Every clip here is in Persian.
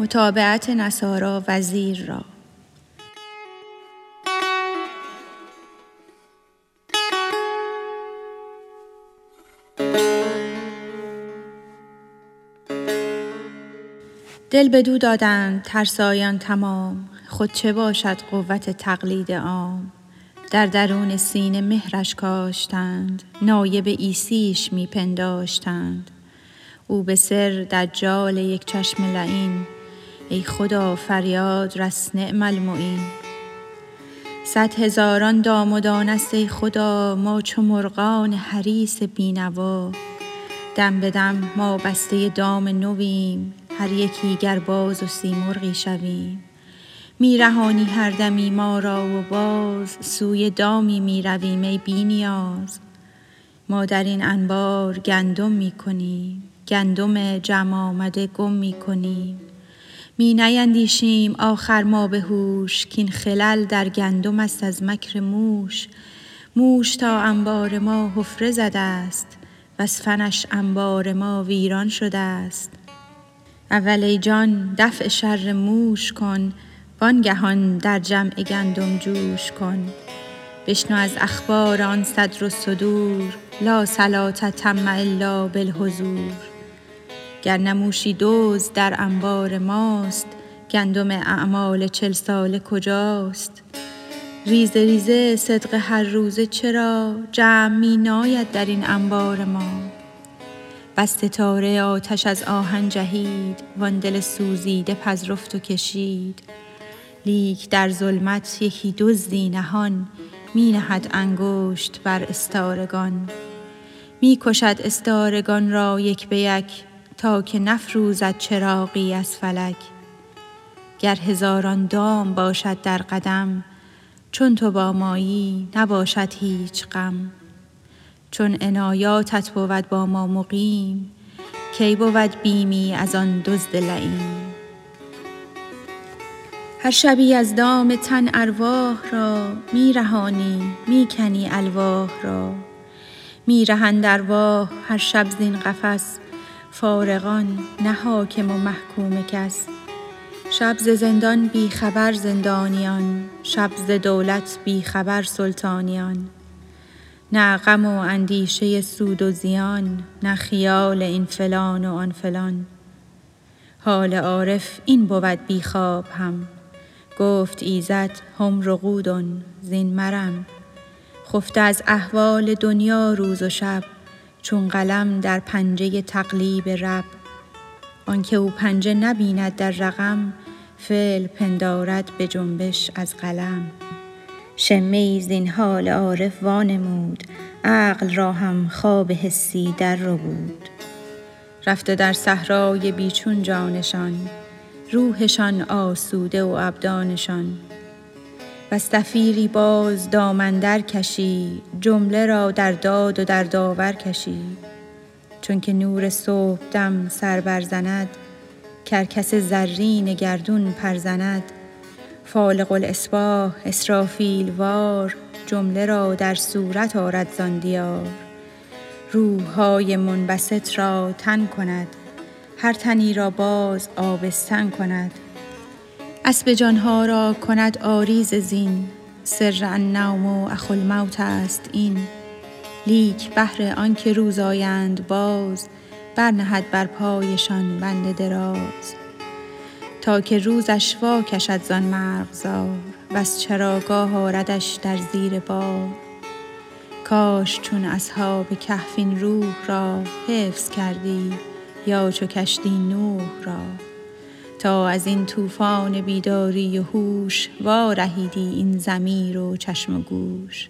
متابعت نصارا وزیر را. دل بدو دادند ترسایان تمام. خود چه باشد قوت تقلید عام؟ در درون سینه مهرش کاشتند. نایب عیسیش می پنداشتند او به سر دجال یک چشم لعین ای خدا فریاد رس نعم المعین. صد هزاران دام و دانه است ای خدا ما چو مرغان حریص بینوا. دم به دم ما بسته دام نویم هر یکی گر باز و سیمرغی شویم. می رهانی هر دمی ما را و باز سوی دامی می رویم ای بی نیاز. ما در این انبار گندم می کنیم گندم جمع آمده گم می کنیم. می نیندیشیم آخر ما به هوش کین خلل در گندم است از مکر موش. موش تا انبار ما حفره زده است وز فنش انبار ما ویران شده است. اول ای جان دفع شر موش کن وانگهان در جمع گندم جوش کن. بشنو از اخبار آن صدر الصدور لا صلاة تم الا بالحضور. گر نه موشی دزد در انبار ماست گندم اعمال چل ساله کجاست؟ ریزه ریزه صدق هر روزه چرا جمع می ناید در این انبار ما؟ بس ستاره آتش از آهن جهید وان دل سوزیده پذرفت و کشید. لیک در ظلمت یکی دزدی نهان می نهد انگشت بر استارگان. می کشد استارگان را یک به یک تا که نفروزد چراغی از فلک. گر هزاران دام باشد در قدم چون تو با مایی نباشد هیچ غم. چون عنایاتت بود با ما مقیم کی بود بیمی از آن دزد لییم هر شبی از دام تن ارواح را می رهانی می کنی الواح را. می رهند ارواح هر شب زین قفس فارغان نه حاکم و محکوم کس. شب ز زندان بی خبر زندانیان شب ز دولت بی خبر سلطانیان. نه غم و اندیشه سود و زیان نه خیال این فلان و آن فلان. حال عارف این بود بی خواب هم. گفت ایزد هم رقود زین مرم. خفته از احوال دنیا روز و شب. چون قلم در پنجه تقلیب رب. آنکه او پنجه نبیند در رقم فعل پندارد به جنبش از قلم. ای زین حال عارف وانمود عقل را هم خواب حسی در ربود رفته در صحرای بی چون جانشان روحشان آسوده و ابدانشان. و صفیری باز دامن درکشی جمله را در داد و در داور کشی. چونک نور صبحدم سر برزند کرکس زرین گردون پر زند. فالق الاصباح اسرافیل وار جمله را در صورت آرد زان دیار. روح های منبسط را تن کند هر تنی را باز آبستن کند. اسب جان ها را کند آری ز زین. سر النوم اخو الموت است این. لیک بهر آنک روز آیند باز برنهد بر پایشان بند دراز. تا که روزش وا کشد زان مرغزار وز چراگاه آردش در زیر بار. کاش چون اصحاب کهف این روح را حفظ کردی یا چو کشتی نوح را. تا از این طوفان بیداری و هوش وارهیدی این ضمیر و چشم و گوش.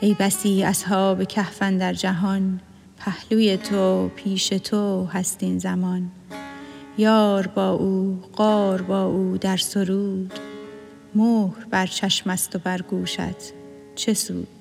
ای بسی اصحاب کهف اندر جهان پهلوی تو پیش تو هست این زمان. یار با او غار با او در سرود مهر بر چشم است و بر گوشت چه سود؟